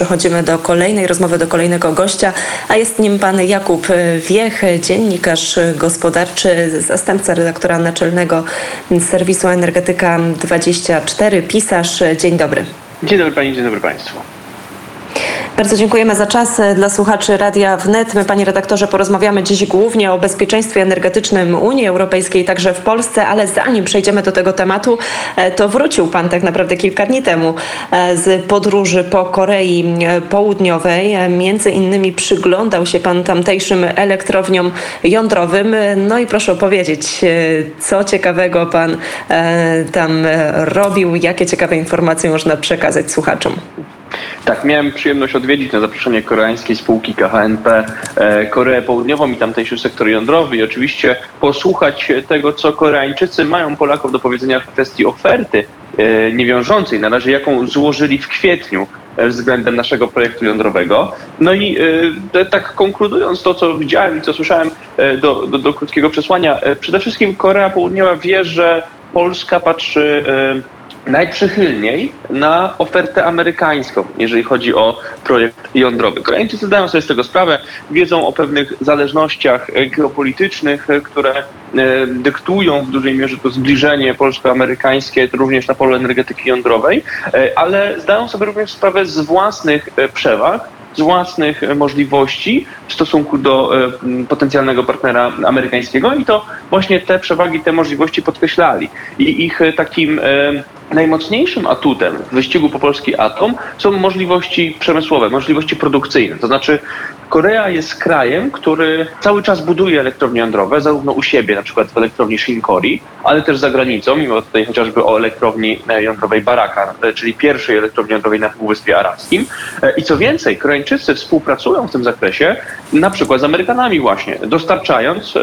przechodzimy do kolejnej rozmowy, do kolejnego gościa, a jest nim pan Jakub Wiech, dziennikarz gospodarczy, zastępca redaktora naczelnego serwisu Energetyka 24, pisarz. Dzień dobry. Dzień dobry Pani, dzień dobry Państwu. Bardzo dziękujemy za czas dla słuchaczy Radia Wnet. My, panie redaktorze, porozmawiamy dziś głównie o bezpieczeństwie energetycznym Unii Europejskiej, także w Polsce, ale zanim przejdziemy do tego tematu, e, to wrócił pan tak naprawdę kilka dni temu e, z podróży po Korei Południowej. Między innymi przyglądał się pan tamtejszym elektrowniom jądrowym. No i proszę opowiedzieć, e, co ciekawego pan tam robił, jakie ciekawe informacje można przekazać słuchaczom. Tak, miałem przyjemność odwiedzić na zaproszenie koreańskiej spółki KHNP e, Koreę Południową i tamtejszy sektor jądrowy i oczywiście posłuchać tego, co Koreańczycy mają Polaków do powiedzenia w kwestii oferty e, niewiążącej, na razie jaką złożyli w kwietniu e, względem naszego projektu jądrowego. No i tak konkludując to, co widziałem i co słyszałem do, do, do krótkiego przesłania, przede wszystkim Korea Południowa wie, że Polska patrzy najprzychylniej na ofertę amerykańską, jeżeli chodzi o projekt jądrowy. Koreańczycy zdają sobie z tego sprawę, wiedzą o pewnych zależnościach geopolitycznych, które e, dyktują w dużej mierze to zbliżenie polsko-amerykańskie również na polu energetyki jądrowej, e, ale zdają sobie również sprawę z własnych e, przewag, z własnych możliwości w stosunku do potencjalnego partnera amerykańskiego i to właśnie te przewagi, te możliwości podkreślali. I ich takim najmocniejszym atutem w wyścigu po polski atom są możliwości przemysłowe, możliwości produkcyjne. To znaczy Korea jest krajem, który cały czas buduje elektrownie jądrowe, zarówno u siebie, na przykład w elektrowni Shinkori, ale też za granicą, mimo tutaj chociażby o elektrowni e, jądrowej Barakan, e, czyli pierwszej elektrowni jądrowej na Półwyspie Arabskim. E, I co więcej, Koreańczycy współpracują w tym zakresie, na przykład z Amerykanami właśnie, dostarczając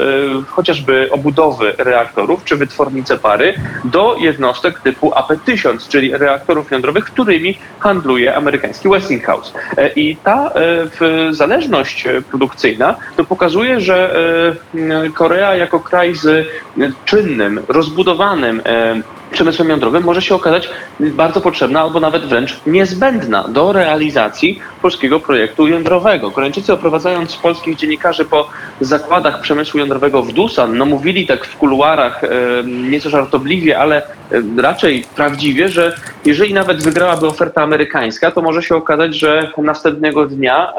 chociażby obudowy reaktorów czy wytwornice pary do jednostek typu AP-1000, czyli reaktorów jądrowych, którymi handluje amerykański Westinghouse. I ta zależność E, produkcyjna, to pokazuje, że e, Korea jako kraj z czynnym, rozbudowanym e, przemysłem jądrowym może się okazać bardzo potrzebna albo nawet wręcz niezbędna do realizacji polskiego projektu jądrowego. Koreańczycy oprowadzając polskich dziennikarzy po zakładach przemysłu jądrowego w Dusan, no mówili tak w kuluarach nieco żartobliwie, ale raczej prawdziwie, że jeżeli nawet wygrałaby oferta amerykańska, to może się okazać, że następnego dnia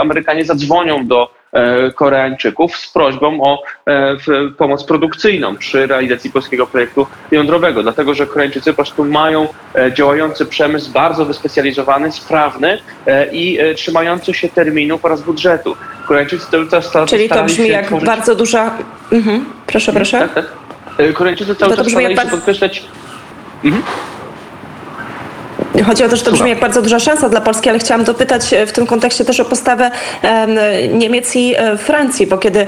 Amerykanie zadzwonią do E, Koreańczyków z prośbą o e, pomoc produkcyjną przy realizacji polskiego projektu jądrowego, dlatego że Koreańczycy po prostu mają e, działający przemysł bardzo wyspecjalizowany, sprawny i trzymający się terminów oraz budżetu. Koreańczycy cały czas Czyli to brzmi jak tworzyć... bardzo duża... Mhm. Proszę, proszę. Tak, tak. Koreańczycy cały to czas starali się podkreślać... Mhm. Chodzi o to, że to brzmi jak bardzo duża szansa dla Polski, ale chciałam dopytać e, w tym kontekście też o postawę Niemiec i e, Francji, bo kiedy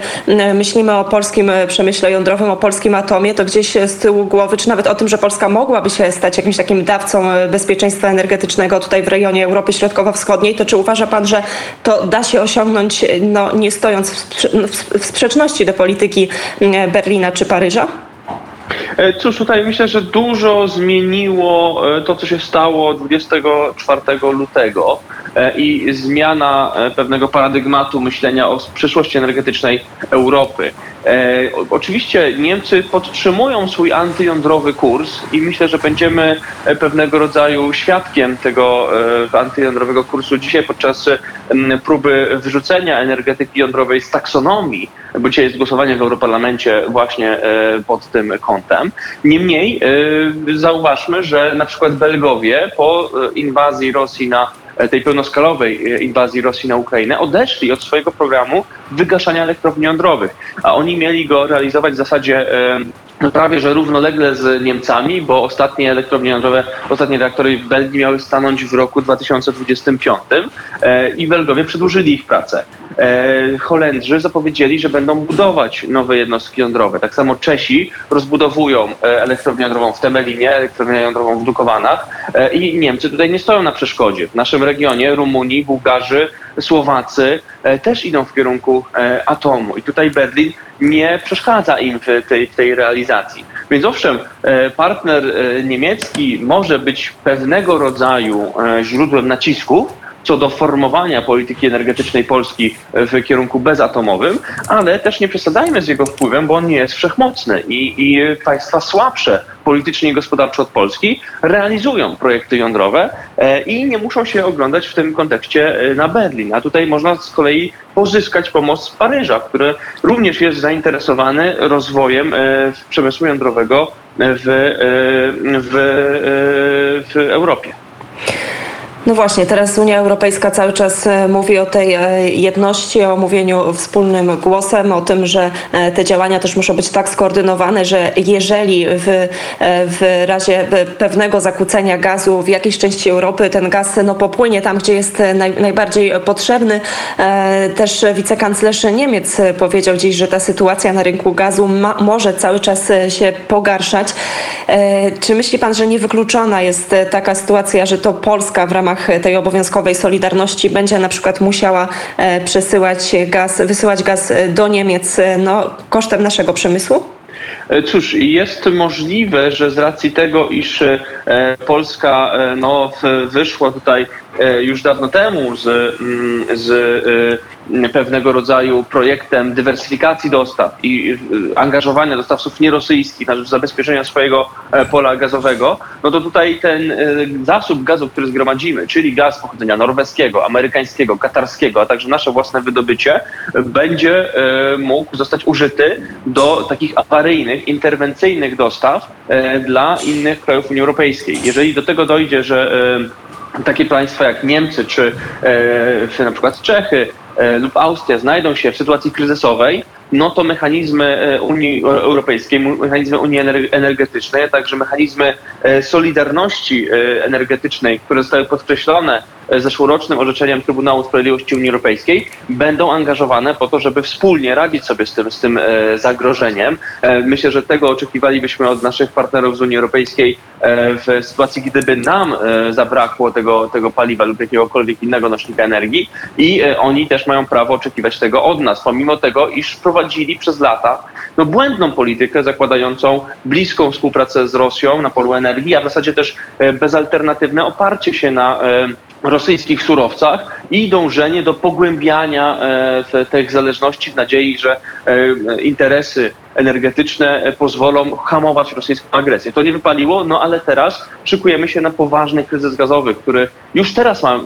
myślimy o polskim e, przemyśle jądrowym, o polskim atomie, to gdzieś z tyłu głowy, czy nawet o tym, że Polska mogłaby się stać jakimś takim dawcą bezpieczeństwa energetycznego tutaj w rejonie Europy Środkowo-Wschodniej, to czy uważa pan, że to da się osiągnąć, no, nie stojąc w sprzeczności do polityki Berlina czy Paryża? E, cóż, tutaj myślę, że dużo zmieniło e, to, co się stało 24 lutego e, i zmiana pewnego paradygmatu myślenia o przyszłości energetycznej Europy. Oczywiście Niemcy podtrzymują swój antyjądrowy kurs i myślę, że będziemy pewnego rodzaju świadkiem tego antyjądrowego kursu dzisiaj podczas próby wyrzucenia energetyki jądrowej z taksonomii, bo dzisiaj jest głosowanie w Europarlamencie właśnie pod tym kątem. Niemniej y, zauważmy, że na przykład Belgowie po y, inwazji Rosji na e, tej pełnoskalowej y, inwazji Rosji na Ukrainę odeszli od swojego programu wygaszania elektrowni jądrowych, a oni mieli go realizować w zasadzie prawie że równolegle z Niemcami, bo ostatnie elektrownie jądrowe, ostatnie reaktory w Belgii miały stanąć w roku 2025 e, i Belgowie przedłużyli ich pracę. E, Holendrzy zapowiedzieli, że będą budować nowe jednostki jądrowe. Tak samo Czesi rozbudowują e, elektrownię jądrową w Temelinie, elektrownię jądrową w Dukowanach i Niemcy tutaj nie stoją na przeszkodzie. W naszym regionie Rumunii, Bułgarzy, Słowacy też idą w kierunku atomu i tutaj Berlin nie przeszkadza im w tej, w tej realizacji. Więc owszem, e, partner e, niemiecki może być pewnego rodzaju e, źródłem nacisku co do formowania polityki energetycznej Polski w kierunku bezatomowym, ale też nie przesadzajmy z jego wpływem, bo on nie jest wszechmocny i, i państwa słabsze politycznie i gospodarczo od Polski realizują projekty jądrowe e, i nie muszą się oglądać w tym kontekście e, na Berlin. A tutaj można z kolei pozyskać pomoc z Paryża, który również jest zainteresowany rozwojem e, przemysłu jądrowego w, w, w Europie. No właśnie, teraz Unia Europejska cały czas e, mówi o tej e, jedności, o mówieniu wspólnym głosem, o tym, że e, te działania też muszą być tak skoordynowane, że jeżeli w, w razie pewnego zakłócenia gazu w jakiejś części Europy ten gaz no, popłynie tam, gdzie jest naj, najbardziej potrzebny. Też wicekanclerz Niemiec powiedział dziś, że ta sytuacja na rynku gazu ma, może cały czas się pogarszać. Czy myśli pan, że niewykluczona jest taka sytuacja, że to Polska w ramach ramach tej obowiązkowej solidarności będzie na przykład musiała e, przesyłać gaz, wysyłać gaz do Niemiec e, no, kosztem naszego przemysłu? E, cóż, jest możliwe, że z racji tego, iż Polska no, wyszła tutaj już dawno temu z, mm, z pewnego rodzaju projektem dywersyfikacji dostaw i y, angażowania dostawców nierosyjskich na rzecz zabezpieczenia swojego e, pola gazowego, no to tutaj ten zasób gazu, który zgromadzimy, czyli gaz pochodzenia norweskiego, amerykańskiego, katarskiego, a także nasze własne wydobycie, będzie e, mógł zostać użyty do takich awaryjnych, interwencyjnych dostaw e, dla innych krajów Unii Europejskiej. Jeżeli do tego dojdzie, że takie państwa jak Niemcy czy, czy na przykład Czechy E, lub Austria znajdą się w sytuacji kryzysowej, no to mechanizmy e, Unii Europejskiej, mechanizmy Unii Energetycznej, a także mechanizmy e, solidarności energetycznej, które zostały podkreślone zeszłorocznym orzeczeniem Trybunału Sprawiedliwości Unii Europejskiej będą angażowane po to, żeby wspólnie radzić sobie z tym, z tym e, zagrożeniem. E, myślę, że tego oczekiwalibyśmy od naszych partnerów z Unii Europejskiej e, w sytuacji, gdyby nam zabrakło tego, tego paliwa lub jakiegokolwiek innego nośnika energii i oni też mają prawo oczekiwać tego od nas, pomimo tego, iż prowadzili przez lata no, błędną politykę zakładającą bliską współpracę z Rosją na polu energii, a w zasadzie też bezalternatywne oparcie się na rosyjskich surowcach i dążenie do pogłębiania e, tych zależności w nadziei, że e, interesy energetyczne pozwolą hamować rosyjską agresję. To nie wypaliło, no ale teraz szykujemy się na poważny kryzys gazowy, który już teraz ma,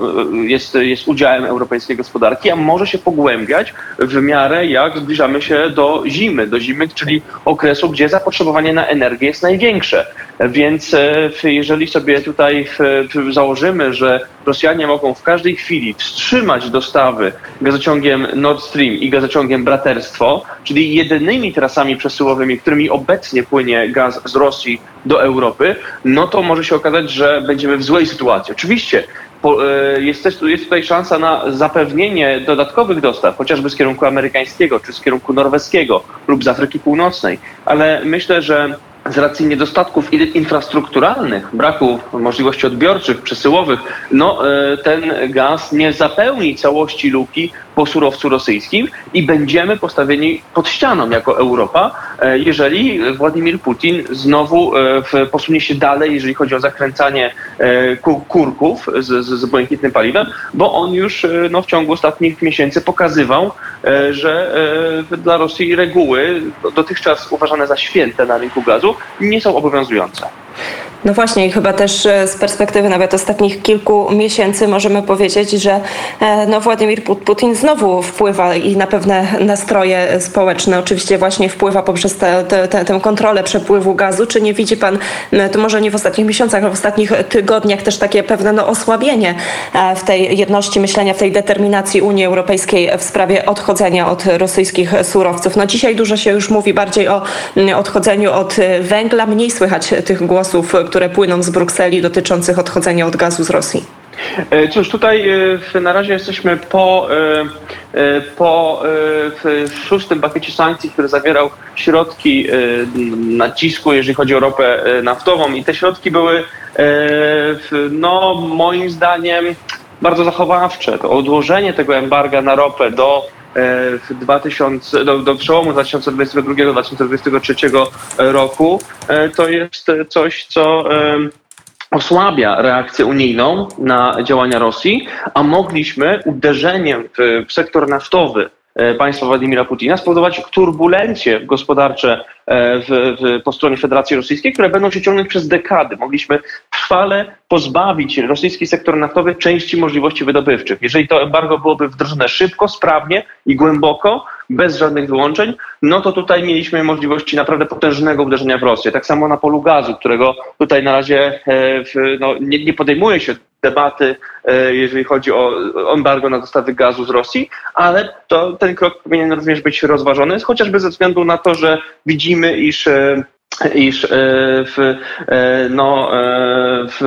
jest, jest udziałem europejskiej gospodarki, a może się pogłębiać w miarę jak zbliżamy się do zimy, do zimy, czyli okresu, gdzie zapotrzebowanie na energię jest największe. Więc e, jeżeli sobie tutaj założymy, że Rosjanie mogą w każdej chwili wstrzymać dostawy gazociągiem Nord Stream i gazociągiem Braterstwo, czyli jedynymi trasami przesyłowymi, którymi obecnie płynie gaz z Rosji do Europy, no to może się okazać, że będziemy w złej sytuacji. Oczywiście e, jest, jest tutaj szansa na zapewnienie dodatkowych dostaw, chociażby z kierunku amerykańskiego, czy z kierunku norweskiego lub z Afryki Północnej, ale myślę, że z racji niedostatków infrastrukturalnych, braku możliwości odbiorczych, przesyłowych, no e, ten gaz nie zapełni całości luki po surowcu rosyjskim i będziemy postawieni pod ścianą jako Europa, e, jeżeli Władimir Putin znowu e, posunie się dalej, jeżeli chodzi o zakręcanie kurków z, z, błękitnym paliwem, bo on już no, w ciągu ostatnich miesięcy pokazywał, że dla Rosji reguły dotychczas uważane za święte na rynku gazu nie są obowiązujące. No właśnie i chyba też e, z perspektywy nawet ostatnich kilku miesięcy możemy powiedzieć, że e, no Władimir Putin znowu wpływa i na pewne nastroje społeczne. Oczywiście właśnie wpływa poprzez te, te, te, tę kontrolę przepływu gazu. Czy nie widzi pan, to może nie w ostatnich miesiącach, ale w ostatnich tygodniach też takie pewne no, osłabienie e, w tej jedności myślenia, w tej determinacji Unii Europejskiej w sprawie odchodzenia od rosyjskich surowców. No dzisiaj dużo się już mówi bardziej o odchodzeniu od węgla, mniej słychać tych głosów, które płyną z Brukseli dotyczących odchodzenia od gazu z Rosji? E, cóż, tutaj e, na razie jesteśmy po, e, po szóstym pakiecie sankcji, który zawierał środki nacisku, jeżeli chodzi o ropę naftową i te środki były no moim zdaniem bardzo zachowawcze. To odłożenie tego embarga na ropę do w 2000, do, do przełomu 2022-2023 roku. To jest coś, co osłabia reakcję unijną na działania Rosji, a mogliśmy uderzeniem w, sektor naftowy e, państwa Władimira Putina spowodować turbulencje gospodarcze e, w, w, po stronie Federacji Rosyjskiej, które będą się ciągnąć przez dekady. Mogliśmy trwale pozbawić rosyjski sektor naftowy części możliwości wydobywczych. Jeżeli to embargo byłoby wdrożone szybko, sprawnie i głęboko, bez żadnych wyłączeń, no to tutaj mieliśmy możliwości naprawdę potężnego uderzenia w Rosję. Tak samo na polu gazu, którego tutaj na razie e, no, nie, nie podejmuje się debaty, e, jeżeli chodzi o embargo na dostawy gazu z Rosji, ale to, ten krok powinien również być rozważony, chociażby ze względu na to, że widzimy, iż e, iż w, no, w,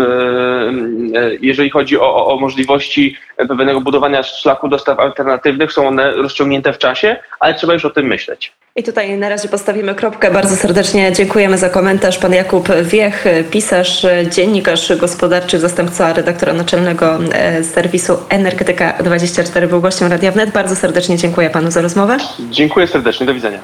jeżeli chodzi o, o możliwości pewnego budowania szlaku dostaw alternatywnych, są one rozciągnięte w czasie, ale trzeba już o tym myśleć. I tutaj na razie postawimy kropkę. Bardzo serdecznie dziękujemy za komentarz. Pan Jakub Wiech, pisarz, dziennikarz gospodarczy, zastępca redaktora naczelnego e, serwisu Energetyka24 był gościem Radia Wnet. Bardzo serdecznie dziękuję panu za rozmowę. Dziękuję serdecznie. Do widzenia.